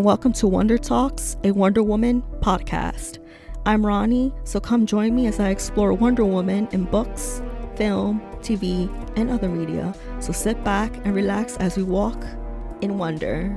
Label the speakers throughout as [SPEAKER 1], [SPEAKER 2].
[SPEAKER 1] And welcome to Wonder Talks, a Wonder Woman podcast. I'm Roni, so come join me as I explore Wonder Woman in books, film, TV, and other media. So sit back and relax as we walk in wonder.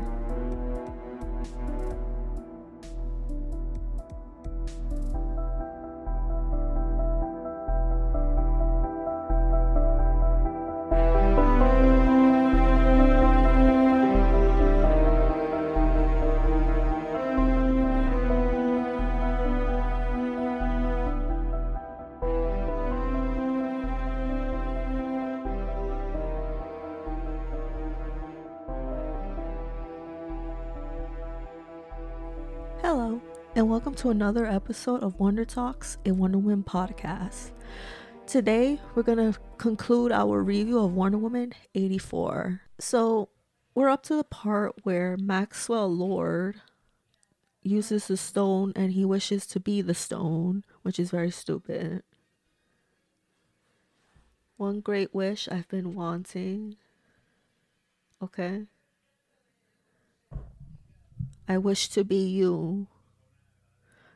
[SPEAKER 1] Welcome to another episode of Wonder Talks, a Wonder Woman podcast. Today, we're going to conclude our review of Wonder Woman 84. So, we're up to the part where Maxwell Lord uses the stone and he wishes to be the stone, which is very stupid. One great wish I've been wanting. Okay. I wish to be you.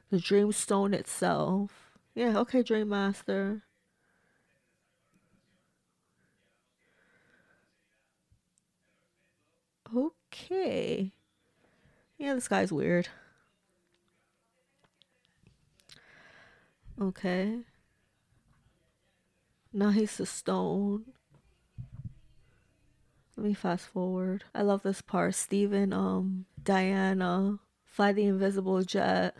[SPEAKER 1] The dream stone itself. Yeah, okay, Dream Master. Okay. Yeah, this guy's weird. Okay. Now he's a stone. Let me fast forward. I love this part. Steven, um, Diana fly the invisible jet.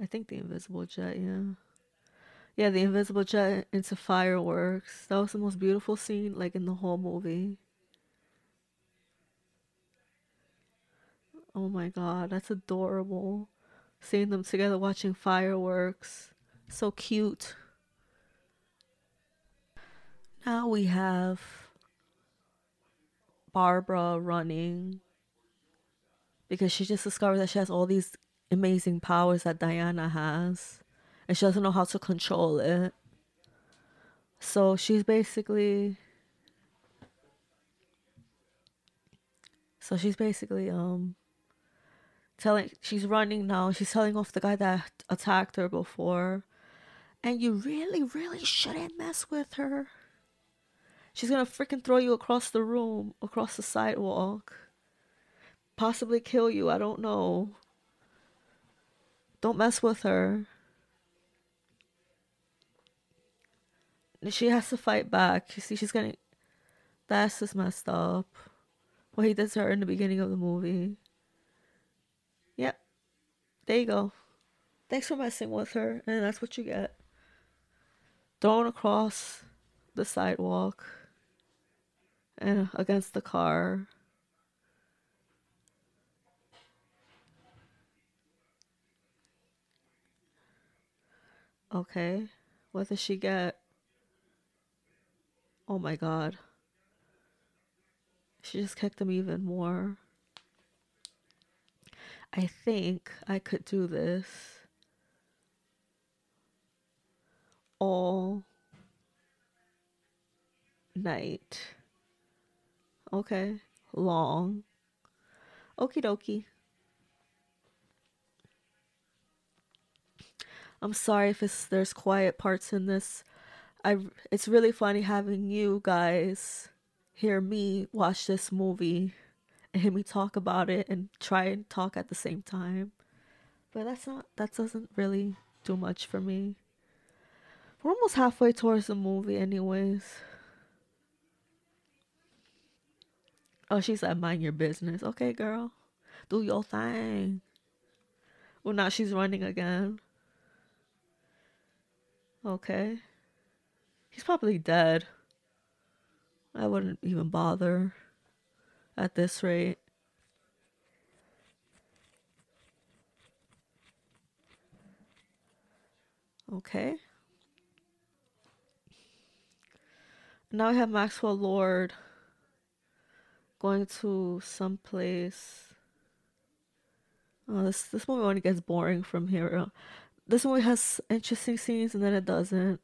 [SPEAKER 1] I think the invisible jet, yeah. Yeah, the invisible jet into fireworks. That was the most beautiful scene, like in the whole movie. Oh my god, that's adorable. Seeing them together watching fireworks. So cute. Now we have Barbara running because she just discovered that she has all these amazing powers that Diana has and she doesn't know how to control it. So she's basically So she's basically um telling she's running now, she's telling off the guy that attacked her before. And you really, really shouldn't mess with her. She's gonna freaking throw you across the room, across the sidewalk. Possibly kill you, I don't know. Don't mess with her. She has to fight back. You see, she's gonna. That's just messed up. What he did to her in the beginning of the movie. Yep. There you go. Thanks for messing with her, and that's what you get. Thrown across the sidewalk and against the car. Okay. What does she get? Oh my god. She just kicked him even more. I think I could do this all night. Okay. Long. Okie dokie. I'm sorry if there's quiet parts in this. I it's really funny having you guys hear me watch this movie and hear me talk about it and try and talk at the same time. But that's not that doesn't really do much for me. We're almost halfway towards the movie anyways. Oh, she said mind your business. Okay, girl. Do your thing. Well now she's running again. Okay. He's probably dead. I wouldn't even bother at this rate. Okay. Now we have Maxwell Lord going to some place. Oh, this this movie only gets boring from here. This movie has interesting scenes and then it doesn't.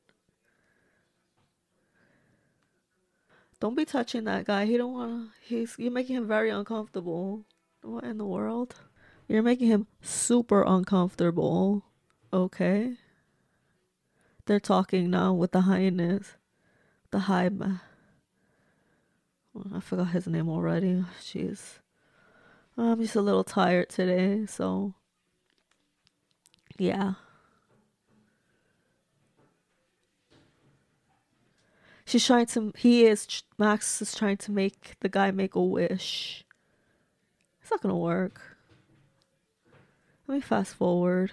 [SPEAKER 1] Don't be touching that guy. He don't wanna he's you're making him very uncomfortable. What in the world? You're making him super uncomfortable. Okay. They're talking now with the highness. The high ma- I forgot his name already. Jeez. I'm just a little tired today, so yeah. She's trying to. He is. Max is trying to make the guy make a wish. It's not gonna work. Let me fast forward.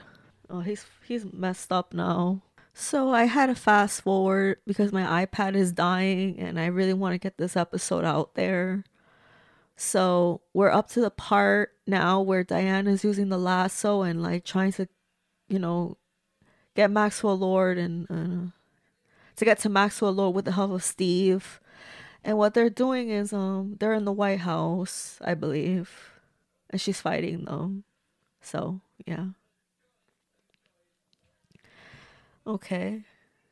[SPEAKER 1] Oh, he's he's messed up now. So I had to fast forward because my iPad is dying and I really want to get this episode out there. So we're up to the part now where Diana is using the lasso and like trying to, you know, get Maxwell Lord and uh, to get to Maxwell Lord with the help of Steve. And what they're doing is um they're in the White House, I believe. And she's fighting them. So, yeah. Okay.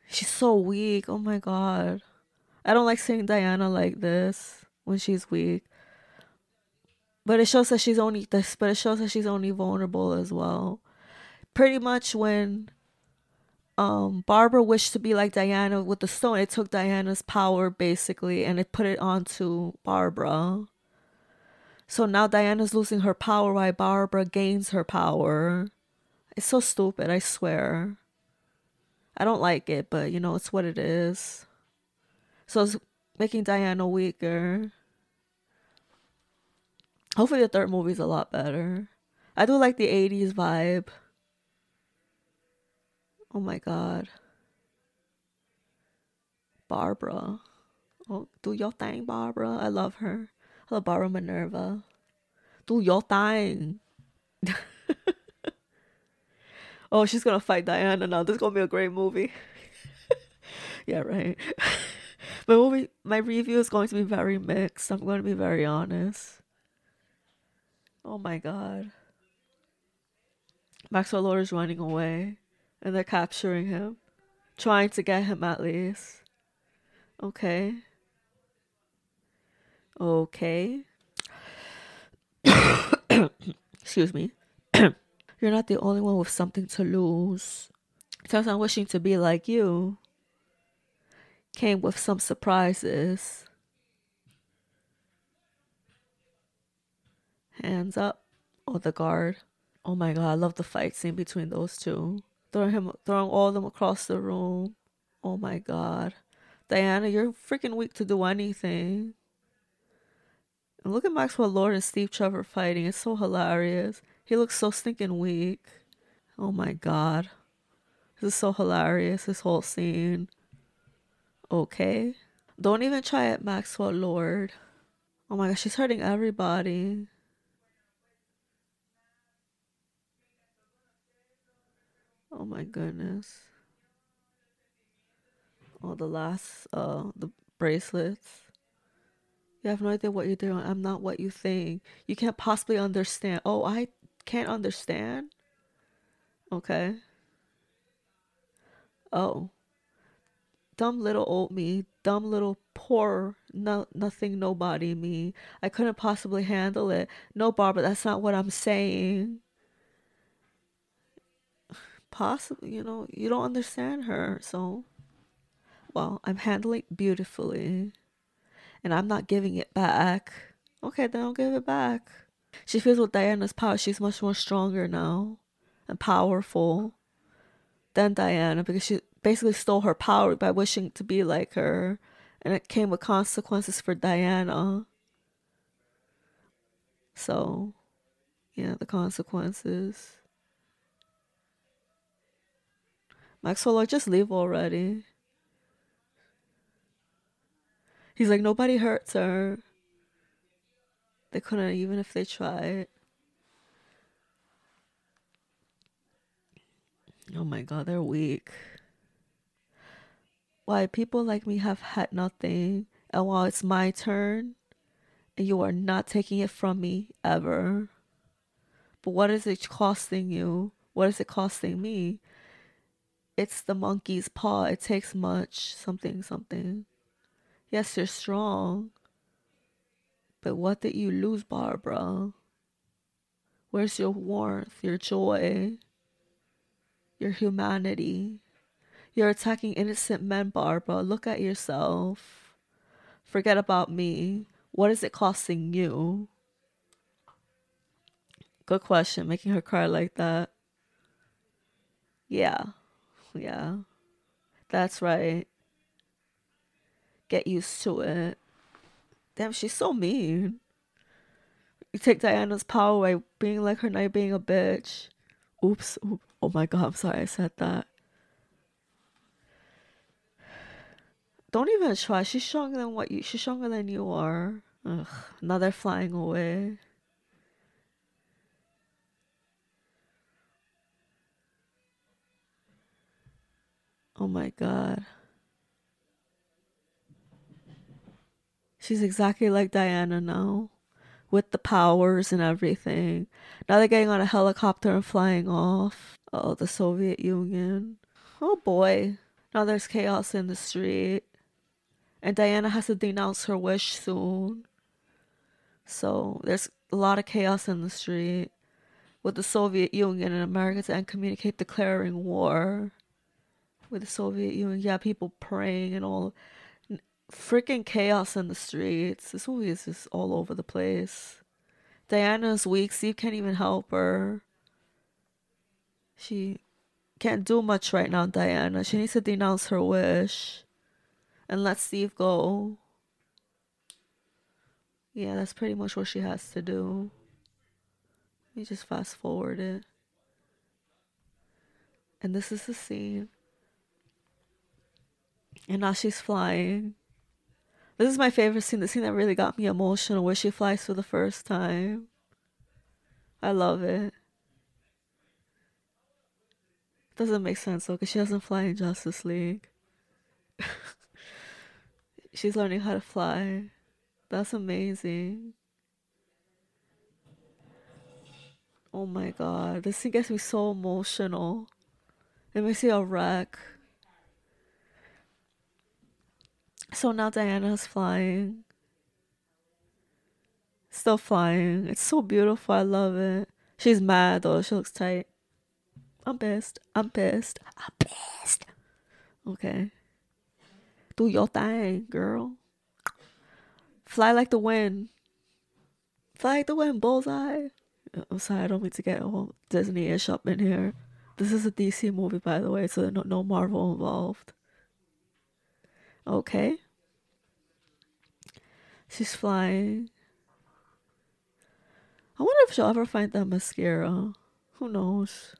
[SPEAKER 1] She's so weak. Oh my god. I don't like seeing Diana like this when she's weak. But it shows that she's only this but it shows that she's only vulnerable as well. Pretty much when um Barbara wished to be like Diana with the stone, it took Diana's power basically and it put it onto Barbara. So now Diana's losing her power while Barbara gains her power. It's so stupid, I swear. I don't like it, but you know, it's what it is. So it's making Diana weaker. Hopefully, the third movie's a lot better. I do like the 80s vibe. Oh my god. Barbara. Oh, do your thing, Barbara. I love her. I love Barbara Minerva. Do your thing. oh, she's gonna fight Diana now. This is gonna be a great movie. yeah, right. my movie, my review is going to be very mixed. I'm going to be very honest. Oh my god. Maxwell Lord is running away and they're capturing him, trying to get him at least. Okay. Okay. Excuse me. You're not the only one with something to lose. I'm wishing to be like you. Came with some surprises. Hands up. Oh, the guard. Oh my god, I love the fight scene between those two. Throwing him throwing all of them across the room. Oh my god. Diana, you're freaking weak to do anything. And look at Maxwell Lord and Steve Trevor fighting. It's so hilarious. He looks so stinking weak. Oh my god. This is so hilarious, this whole scene. Okay. Don't even try it, Maxwell Lord. Oh my gosh, she's hurting everybody. Oh my goodness. All the last, uh, the bracelets. You have no idea what you're doing. I'm not what you think. You can't possibly understand. Oh, I can't understand? Okay. Oh. Dumb little old me. Dumb little poor, no, nothing, nobody me. I couldn't possibly handle it. No, Barbara, that's not what I'm saying possibly, you know, you don't understand her. So, well, I'm handling beautifully and I'm not giving it back. Okay, then I'll give it back. She feels with Diana's power, she's much more stronger now and powerful than Diana because she basically stole her power by wishing to be like her. And it came with consequences for Diana. So, yeah, the consequences. Maxwell, just leave already. He's like, nobody hurts her. They couldn't, even if they tried. Oh my god, they're weak. Why people like me have had nothing, and while it's my turn, and you are not taking it from me ever. But what is it costing you? What is it costing me? It's the monkey's paw. It takes much. Something, something. Yes, you're strong. But what did you lose, Barbara? Where's your warmth, your joy, your humanity? You're attacking innocent men, Barbara. Look at yourself. Forget about me. What is it costing you? Good question, making her cry like that. Yeah. Yeah. That's right. Get used to it. Damn, she's so mean. You take Diana's power away, being like her night being a bitch. Oops. Oops. Oh my god, I'm sorry I said that. Don't even try. She's stronger than what you. She's stronger than you are. Ugh. Now they're flying away. Oh my god. She's exactly like Diana now. With the powers and everything. Now they're getting on a helicopter and flying off. Oh, the Soviet Union. Oh boy. Now there's chaos in the street. And Diana has to denounce her wish soon. So there's a lot of chaos in the street with the Soviet Union and America to communicate declaring war with the Soviet Union. Yeah, people praying and all. Freaking chaos in the streets. This movie is just all over the place. Diana's weak. Steve can't even help her. She can't do much right now, Diana. She needs to denounce her wish and let Steve go. Yeah, that's pretty much what she has to do. Let me just fast forward it. And this is the scene. And now she's flying. This is my favorite scene, the scene that really got me emotional, where she flies for the first time. I love it. Doesn't make sense though, because she doesn't fly in Justice League. She's learning how to fly. That's amazing. Oh my god, this thing gets me so emotional. It makes me a wreck. So now Diana's flying. Still flying. It's so beautiful. I love it. She's mad though. She looks tight. I'm pissed. I'm pissed. I'm pissed. Okay. Do your thing, girl. Fly like the wind. Fly like the wind, bullseye. I'm sorry, I don't mean to get all Disney-ish up in here. This is a DC movie, by the way, so no, no Marvel involved. Okay. She's flying. I wonder if she'll ever find that mascara. Who knows?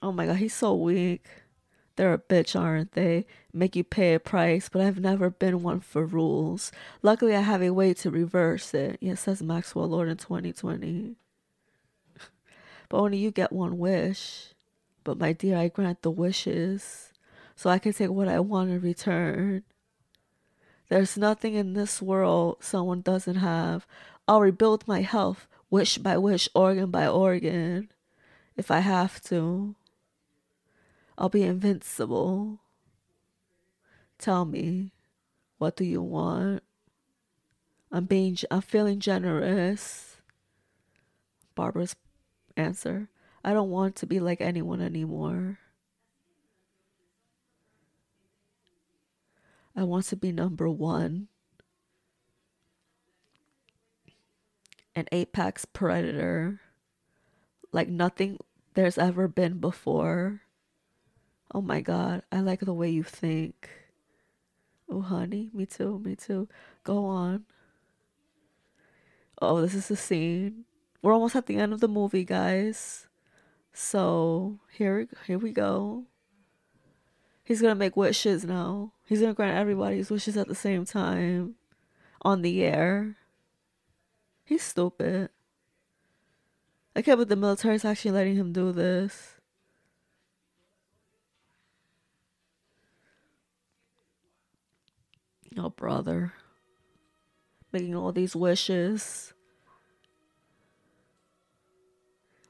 [SPEAKER 1] Oh my god, he's so weak. They're a bitch, aren't they? Make you pay a price, but I've never been one for rules. Luckily, I have a way to reverse it. Yes, says Maxwell Lord in 2020. but only you get one wish. But my dear, I grant the wishes, so I can take what I want in return. There's nothing in this world someone doesn't have. I'll rebuild my health, wish by wish, organ by organ, if I have to. I'll be invincible. Tell me, what do you want? I'm being I'm feeling generous. Barbara's answer. I don't want to be like anyone anymore. I want to be number one. An apex predator like nothing there's ever been before. Oh my God, I like the way you think. Oh, honey, me too, me too. Go on. Oh, this is the scene. We're almost at the end of the movie, guys. So here, here we go. He's gonna make wishes now. He's gonna grant everybody's wishes at the same time, on the air. He's stupid. I can't believe the military's actually letting him do this. Oh, brother. Making all these wishes.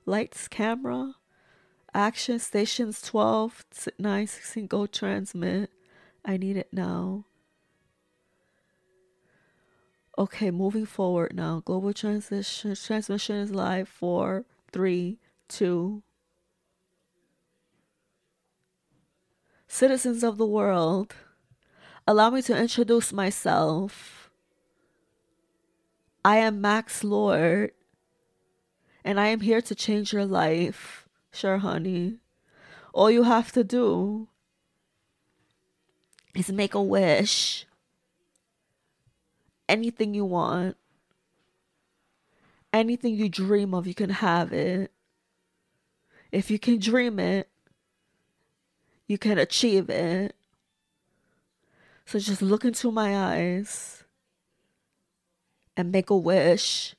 [SPEAKER 1] Lights, camera. Action stations 12, 9, 16, go transmit. I need it now. Okay, moving forward now. Global transition transmission is live. Four, three, two. Citizens of the world, allow me to introduce myself. I am Max Lord, and I am here to change your life. Sure, honey. All you have to do is make a wish. Anything you want. Anything you dream of, you can have it. If you can dream it, you can achieve it. So just look into my eyes and make a wish.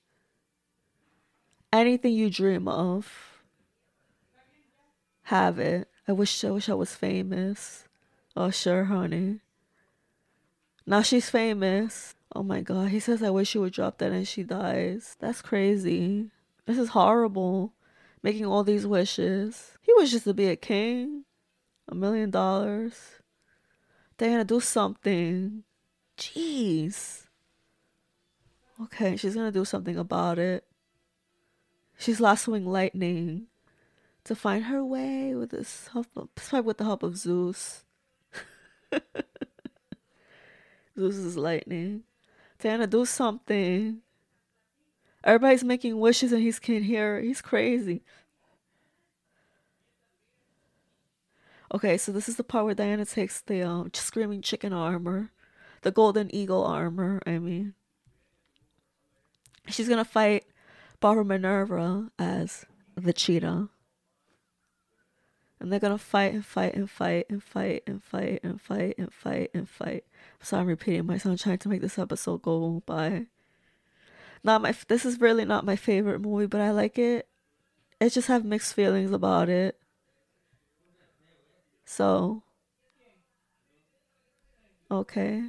[SPEAKER 1] Anything you dream of have it. I wish I wish I was famous. Oh sure, honey. Now she's famous. Oh my god. He says I wish she would drop that and she dies. That's crazy. This is horrible. Making all these wishes. He wishes to be a king. A million dollars. They're gonna do something. Jeez. Okay, she's gonna do something about it. She's lassoing lightning to find her way with this help of, with the help of Zeus. Zeus is lightning. Diana, do something. Everybody's making wishes and he can't hear. He's crazy. Okay, so this is the part where Diana takes the um, screaming chicken armor, the golden eagle armor. I mean, she's gonna fight Barbara Minerva as the cheetah and they're gonna fight and fight and fight and fight and fight and fight and fight and fight. So I'm repeating myself, trying to make this episode go by. Not my. This is really not my favorite movie, but I like it. I just have mixed feelings about it. So. Okay.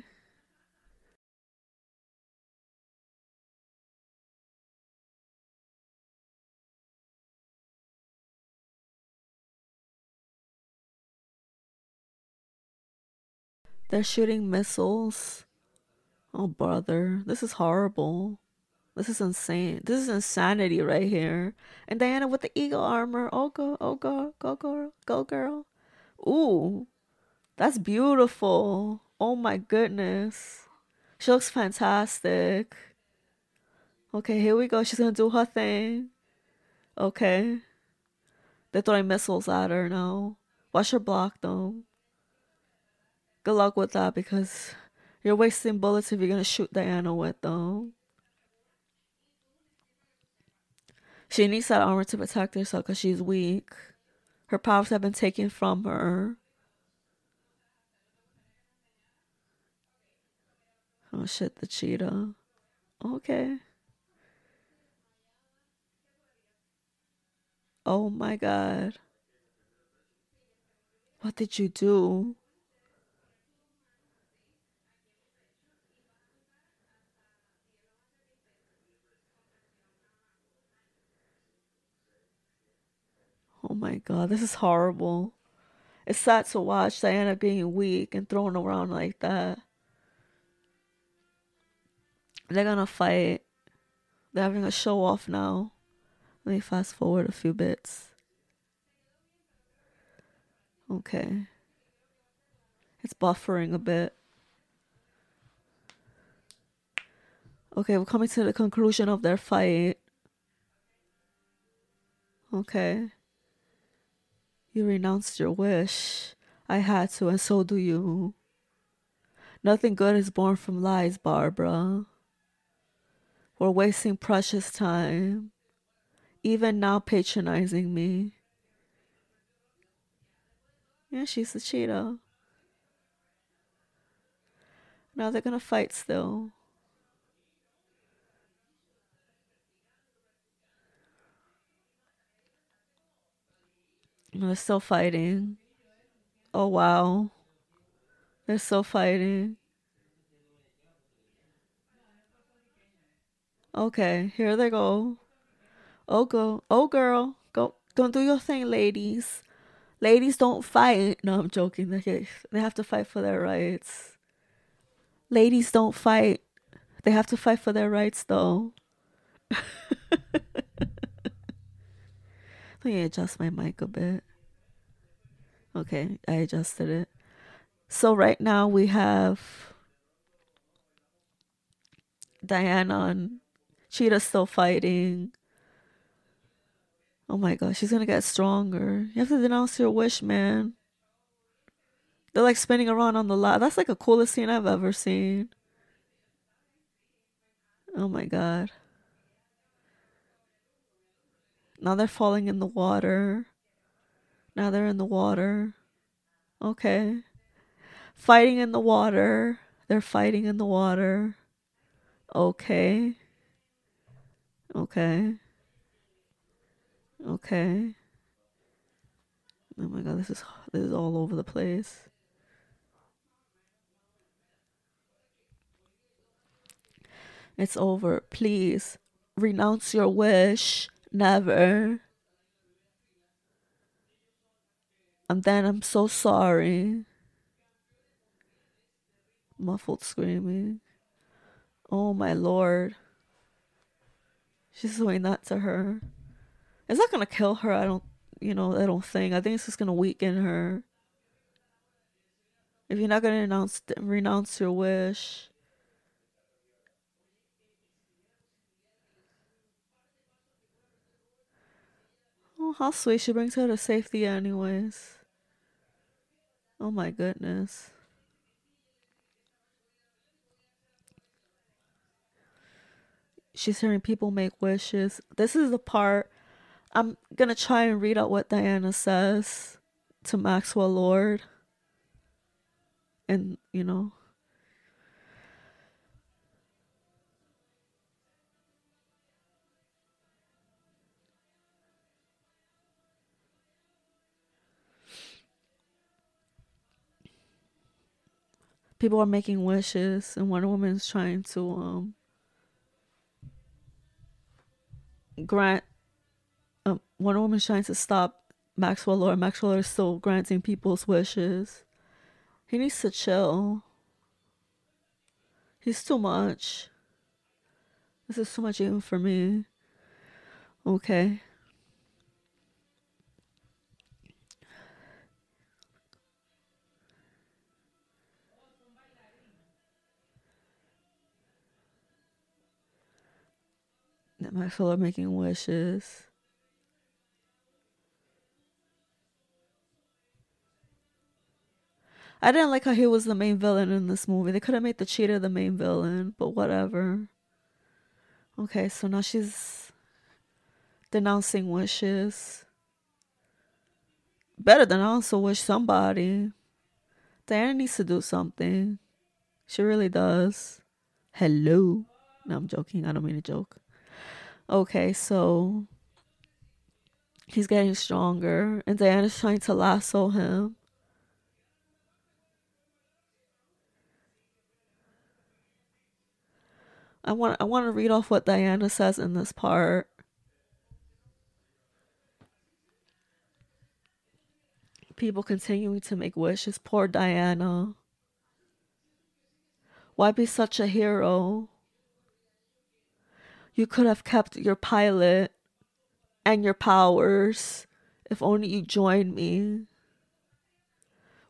[SPEAKER 1] They're shooting missiles. Oh, brother. This is horrible. This is insane. This is insanity right here. And Diana with the eagle armor. Oh, go, oh, go, go, girl, go, girl. Ooh, that's beautiful. Oh my goodness. She looks fantastic. Okay, here we go. She's gonna do her thing. Okay. They're throwing missiles at her now. Watch her block them. Good luck with that because you're wasting bullets if you're gonna shoot Diana with them. She needs that armor to protect herself because she's weak. Her powers have been taken from her. Oh shit, the cheetah. Okay. Oh my god. What did you do? Oh my god, this is horrible. It's sad to watch Diana being weak and thrown around like that. They're gonna fight. They're having a show off now. Let me fast forward a few bits. Okay. It's buffering a bit. Okay, we're coming to the conclusion of their fight. Okay. You renounced your wish. I had to, and so do you. Nothing good is born from lies, Barbara. We're wasting precious time, even now patronizing me. Yeah, she's a cheetah. Now they're gonna fight still. They're still fighting. Oh wow. They're still fighting. Okay, here they go. Oh go. Oh girl. Go. Don't do your thing, ladies. Ladies don't fight. No, I'm joking. They they have to fight for their rights. Ladies don't fight. They have to fight for their rights, though. Let me adjust my mic a bit. Okay, I adjusted it. So right now we have Diana and Cheetah still fighting. Oh my gosh, she's gonna get stronger. You have to denounce your wish, man. They're like spinning around on the lot. That's like the coolest scene I've ever seen. Oh my god. Now they're falling in the water. Now they're in the water. Okay. Fighting in the water. They're fighting in the water. Okay. Okay. Okay. Oh my god, this is this is all over the place. It's over. Please renounce your wish. Never. And then I'm so sorry. Muffled screaming. Oh my lord. She's doing that to her. It's not gonna kill her, I don't you know, I don't think. I think it's just gonna weaken her. If you're not gonna renounce renounce your wish. Oh, how sweet. She brings her to safety anyways. Oh my goodness. She's hearing people make wishes. This is the part I'm gonna try and read out what Diana says to Maxwell Lord. And, you know, people are making wishes and Wonder Woman's trying to um grant um, Wonder Woman's trying to stop Maxwell Lord. Maxwell Lord is still granting people's wishes. He needs to chill. He's too much. This is too much even for me. Okay. That my fellow making wishes. I didn't like how he was the main villain in this movie. They could have made the cheetah the main villain, but whatever. Okay, so now she's denouncing wishes. Better than also wish somebody. Diana needs to do something. She really does. Hello. No, I'm joking. I don't mean to joke. Okay, so he's getting stronger, and Diana's trying to lasso him. I want I want to read off what Diana says in this part. People continuing to make wishes. Poor Diana. Why be such a hero? You could have kept your pilot and your powers if only you joined me.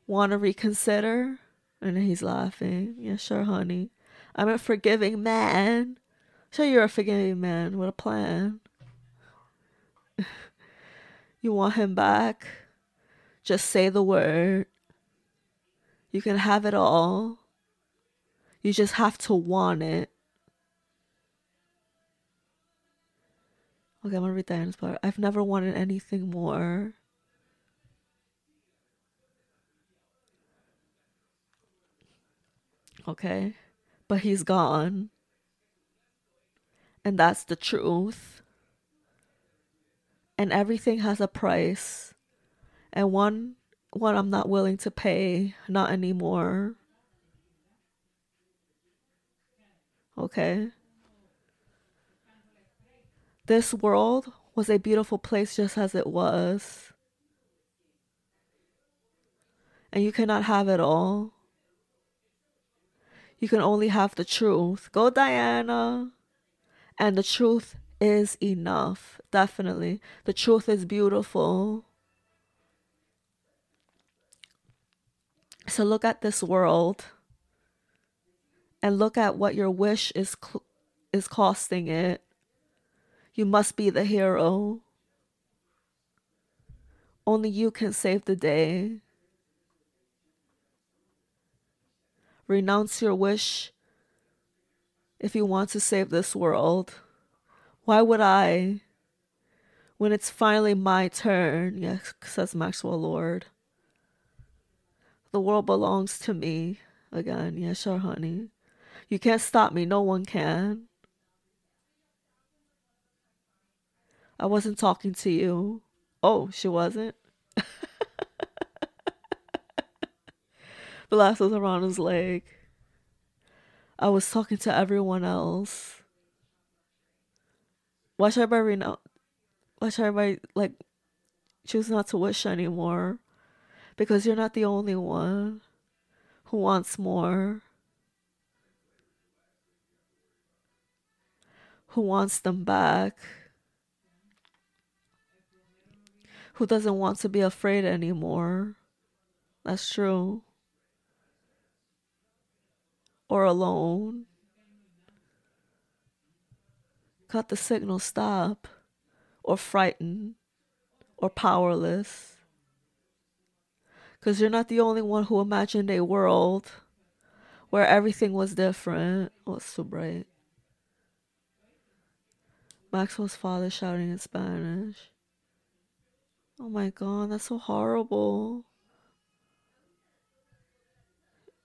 [SPEAKER 1] Want to reconsider? And he's laughing. Yeah, sure, honey. I'm a forgiving man. Sure, you're a forgiving man with a plan. you want him back? Just say the word. You can have it all. You just have to want it. Okay, I'm gonna read Diana's part. I've never wanted anything more. Okay, but he's gone. And that's the truth. And everything has a price. And one one I'm not willing to pay, not anymore. Okay. This world was a beautiful place just as it was. And you cannot have it all. You can only have the truth. Go, Diana. And the truth is enough. Definitely. The truth is beautiful. So look at this world and look at what your wish is cl- is costing it. You must be the hero. Only you can save the day. Renounce your wish if you want to save this world. Why would I? When it's finally my turn, yes, says Maxwell Lord. The world belongs to me. Again, yeah, sure, honey. You can't stop me. No one can. I wasn't talking to you. Oh, she wasn't? was around his leg. I was talking to everyone else. Why should everybody know? Why should everybody like choose not to wish anymore? Because you're not the only one who wants more. Who wants them back? Who doesn't want to be afraid anymore. That's true. Or alone. Cut the signal stop. Or frightened. Or powerless. Because you're not the only one who imagined a world where everything was different. Oh, it's so bright. Maxwell's father shouting in Spanish. Oh my god, that's so horrible.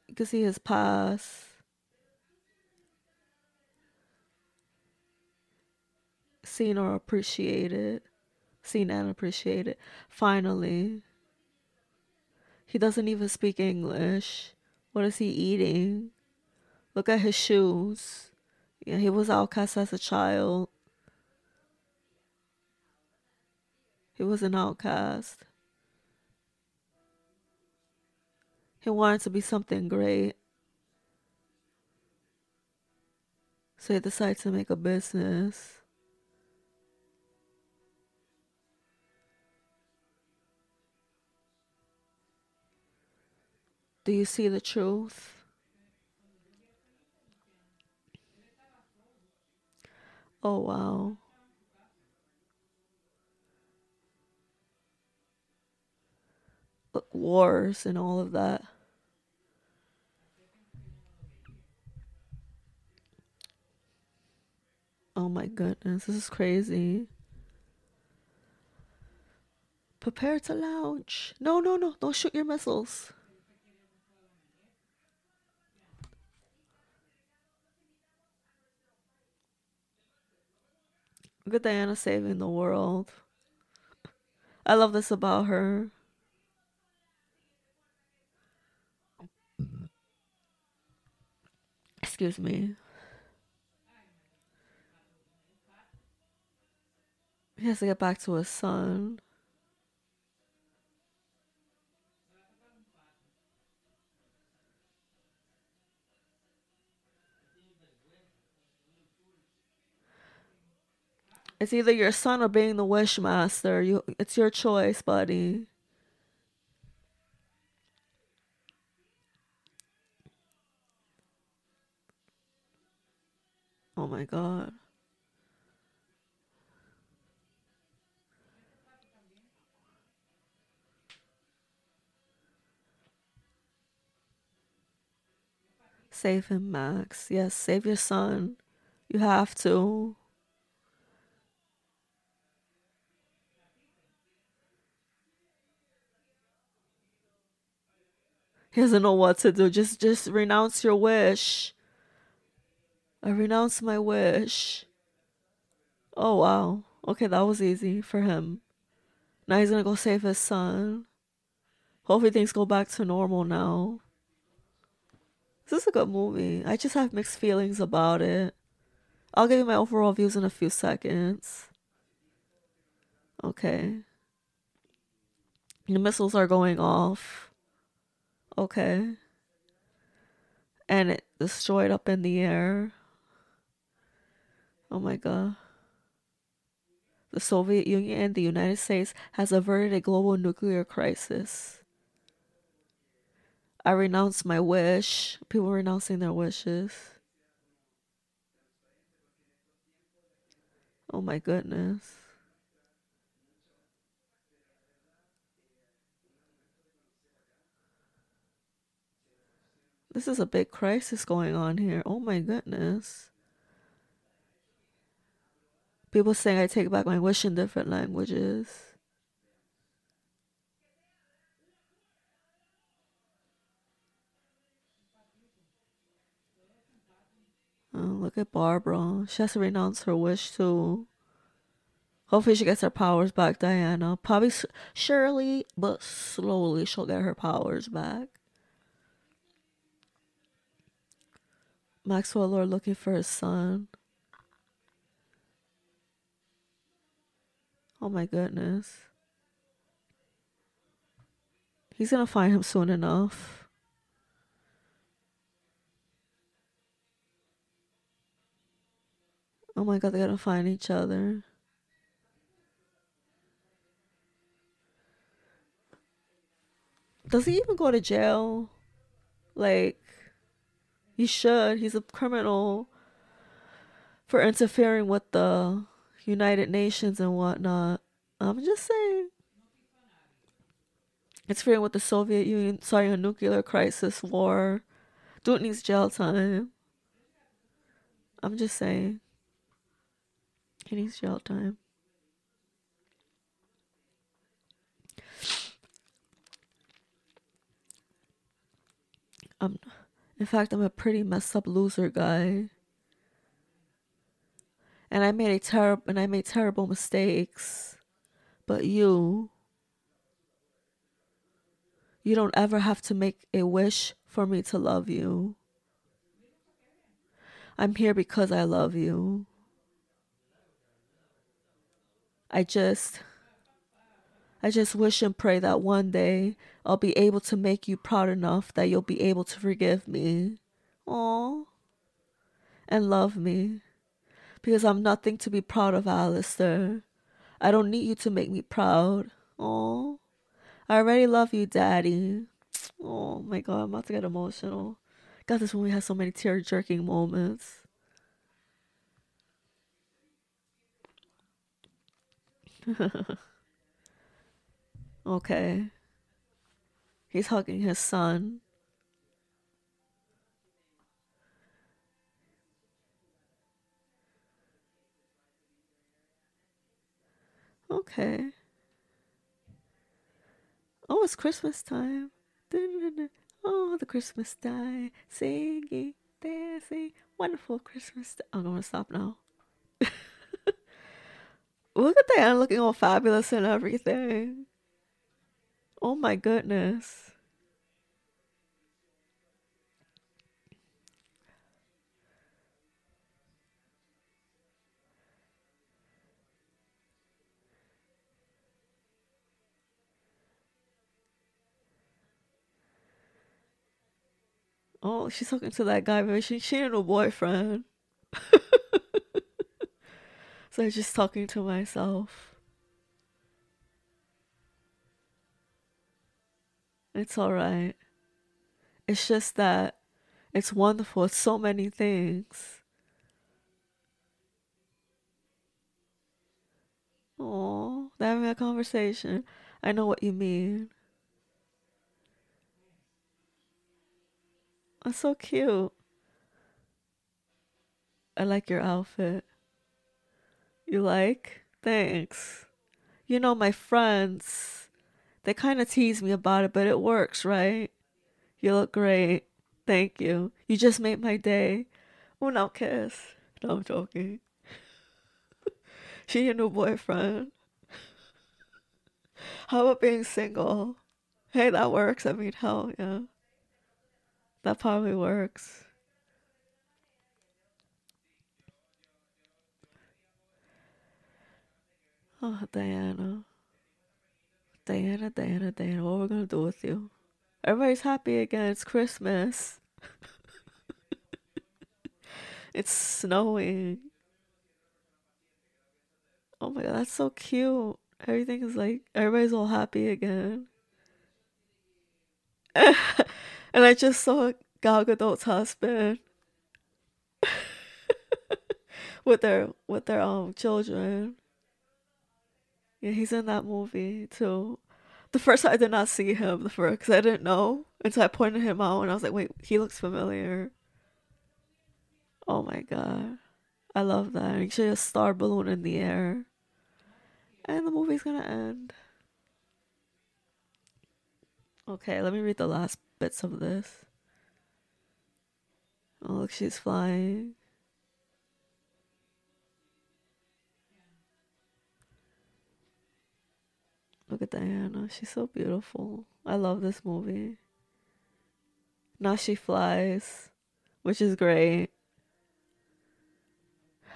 [SPEAKER 1] You can see his past. Seen or appreciated. Seen and appreciated. Finally. He doesn't even speak English. What is he eating? Look at his shoes. Yeah, he was outcast as a child. He was an outcast. He wanted to be something great. So he decided to make a business. Do you see the truth? Oh, wow. Wars and all of that. Oh my goodness, this is crazy. Prepare to launch. No, no, no, don't shoot your missiles. At Diana saving the world. I love this about her. Excuse me. He has to get back to his son. It's either your son or being the wishmaster. You it's your choice, buddy. Oh my god. Save him, Max. Yes, save your son. You have to. He doesn't know what to do. Just just renounce your wish. I renounce my wish. Oh wow. Okay, that was easy for him. Now he's gonna go save his son. Hopefully things go back to normal now. This is a good movie. I just have mixed feelings about it. I'll give you my overall views in a few seconds. Okay. The missiles are going off. Okay. And it destroyed up in the air. Oh my god. The Soviet Union and the United States has averted a global nuclear crisis. I renounce my wish. People renouncing their wishes. Oh my goodness. This is a big crisis going on here. Oh my goodness. People saying I take back my wish in different languages. Oh, look at Barbara. She has to renounce her wish too. Hopefully she gets her powers back, Diana. Probably surely, but slowly she'll get her powers back. Maxwell Lord looking for his son. Oh my goodness. He's gonna find him soon enough. Oh my god, they're gonna find each other. Does he even go to jail? Like, he should. He's a criminal for interfering with the United Nations and whatnot. I'm just saying. It's Interfering with the Soviet Union, starting a nuclear crisis war. Dude needs jail time. I'm just saying. He needs jail time. I'm, in fact, I'm a pretty messed up loser guy. And I made a terrible and I made terrible mistakes. But you you don't ever have to make a wish for me to love you. I'm here because I love you. I just I just wish and pray that one day I'll be able to make you proud enough that you'll be able to forgive me. Aw. And love me. Because I'm nothing to be proud of, Alistair. I don't need you to make me proud. Oh, I already love you, Daddy. Oh my god, I'm about to get emotional. God, this movie has so many tear jerking moments. okay. He's hugging his son. Okay. Oh, it's Christmas time. Oh, the Christmas time. Singing, dancing. Wonderful Christmas. I'm going to stop now. Look at Diana looking all fabulous and everything. Oh my goodness. Oh, she's talking to that guy, but she, she ain't no boyfriend. so I'm just talking to myself. It's alright. It's just that it's wonderful. It's so many things. Oh, they're having a conversation. I know what you mean. That's so cute. I like your outfit. You like? Thanks. You know, my friends, they kind of tease me about it, but it works, right? You look great. Thank you. You just made my day. Now kiss. No, I'm joking. she a new boyfriend. How about being single? Hey, that works. I mean, hell yeah. That probably works. Oh, Diana. Diana, Diana, Diana, what are we gonna do with you? Everybody's happy again. It's Christmas. it's snowing. Oh my god, that's so cute. Everything is like everybody's all happy again. and I just saw Gal Gadot's husband with their with their um children. Yeah, he's in that movie too. The first time I did not see him the first because I didn't know until I pointed him out and I was like, wait, he looks familiar. Oh my god, I love that. He should a star balloon in the air, and the movie's gonna end. Okay, let me read the last bits of this. Oh, look, she's flying. Look at Diana. She's so beautiful. I love this movie. Now she flies, which is great.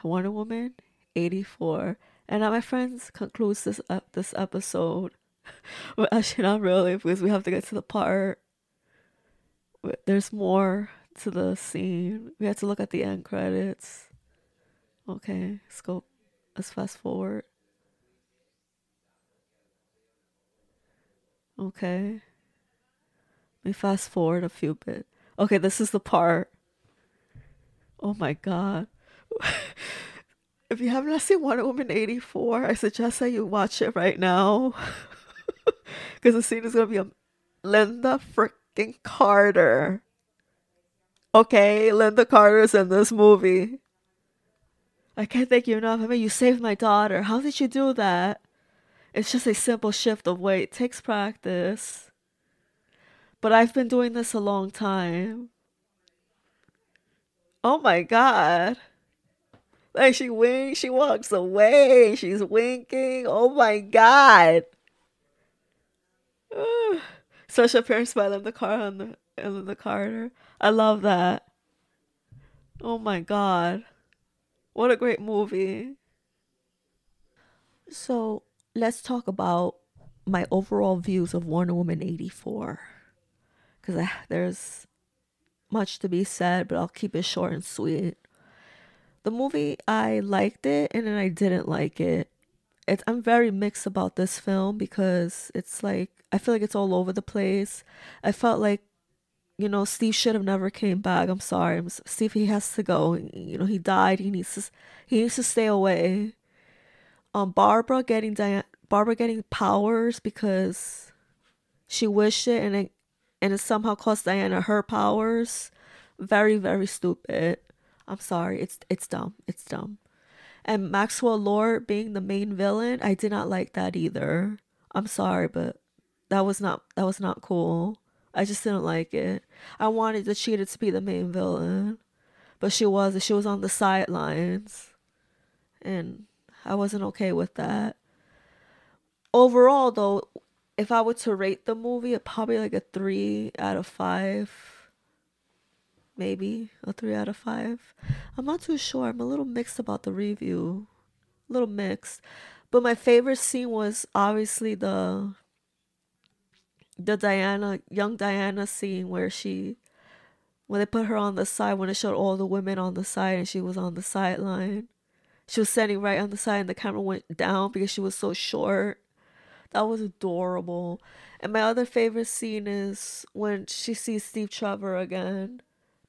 [SPEAKER 1] Wonder Woman 84. And now my friends concludes this uh, this episode. Actually, not really, because we have to get to the part. There's more to the scene. We have to look at the end credits. Okay, let's go. Let's fast forward. Okay. Let me fast forward a few bit. Okay, this is the part. Oh my god. if you have not seen Wonder Woman 84, I suggest that you watch it right now. Because the scene is going to be a Lynda freaking Carter. Okay, Lynda Carter's in this movie. I can't thank you enough. I mean, you saved my daughter. How did you do that? It's just a simple shift of weight. It takes practice. But I've been doing this a long time. Oh my god. Like she winks, she walks away, she's winking. Oh my god. Such appearance by Lynda Carter on the Lynda Carter. I love that. Oh my god. What a great movie. So let's talk about my overall views of Wonder Woman 84. Because ah, there's much to be said, but I'll keep it short and sweet. The movie, I liked it and then I didn't like it. It's, I'm very mixed about this film because it's like, I feel like it's all over the place. I felt like, you know, Steve should have never came back. I'm sorry. Steve, he has to go. You know, he died. He needs to, he needs to stay away um Barbara getting Diana Barbara getting powers because she wished it and it and it somehow cost Diana her powers. Very, very stupid. I'm sorry. It's it's dumb. It's dumb. And Maxwell Lord being the main villain, I did not like that either. I'm sorry, but that was not that was not cool. I just didn't like it. I wanted the cheetah to be the main villain, but she was. She was on the sidelines, and I wasn't okay with that. Overall, though, if I were to rate the movie, it probably like a three out of five. Maybe a three out of five. I'm not too sure. I'm a little mixed about the review. A little mixed. But my favorite scene was obviously the the Diana young Diana scene where she when they put her on the side when it showed all the women on the side and she was on the sideline. She was standing right on the side and the camera went down because she was so short. That was adorable. And my other favorite scene is when she sees Steve Trevor again.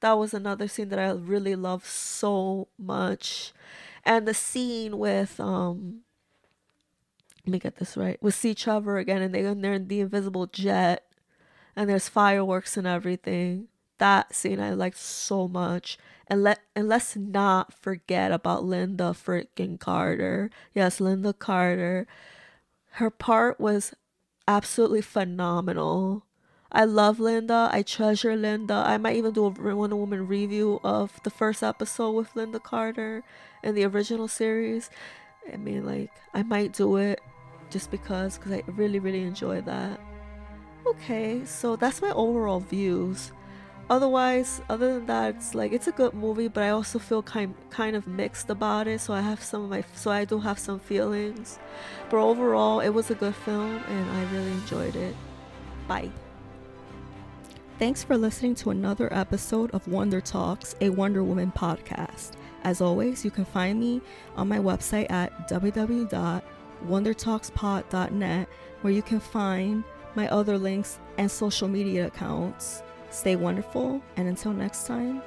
[SPEAKER 1] That was another scene that I really love so much. And the scene with um let me get this right. With Steve Trevor again and they and they're in the invisible jet and there's fireworks and everything. That scene I liked so much and let and let's not forget about Lynda freaking Carter. Yes, Lynda Carter. Her part was absolutely phenomenal. I love Lynda. I treasure Lynda. I might even do a Wonder Woman review of the first episode with Lynda Carter in the original series. I mean, like, I might do it just because, because I really, really enjoy that. Okay, so that's my overall views.
[SPEAKER 2] otherwise other than that it's like it's a good movie but i also feel kind kind of mixed about it so i have some of my so i do have some feelings but overall it was a good film and i really enjoyed it bye thanks for listening to another episode of wonder talks a wonder woman podcast. As always you can find me on my website at www.wondertalkspod.net where you can find my other links and social media accounts. Stay wonderful, and until next time,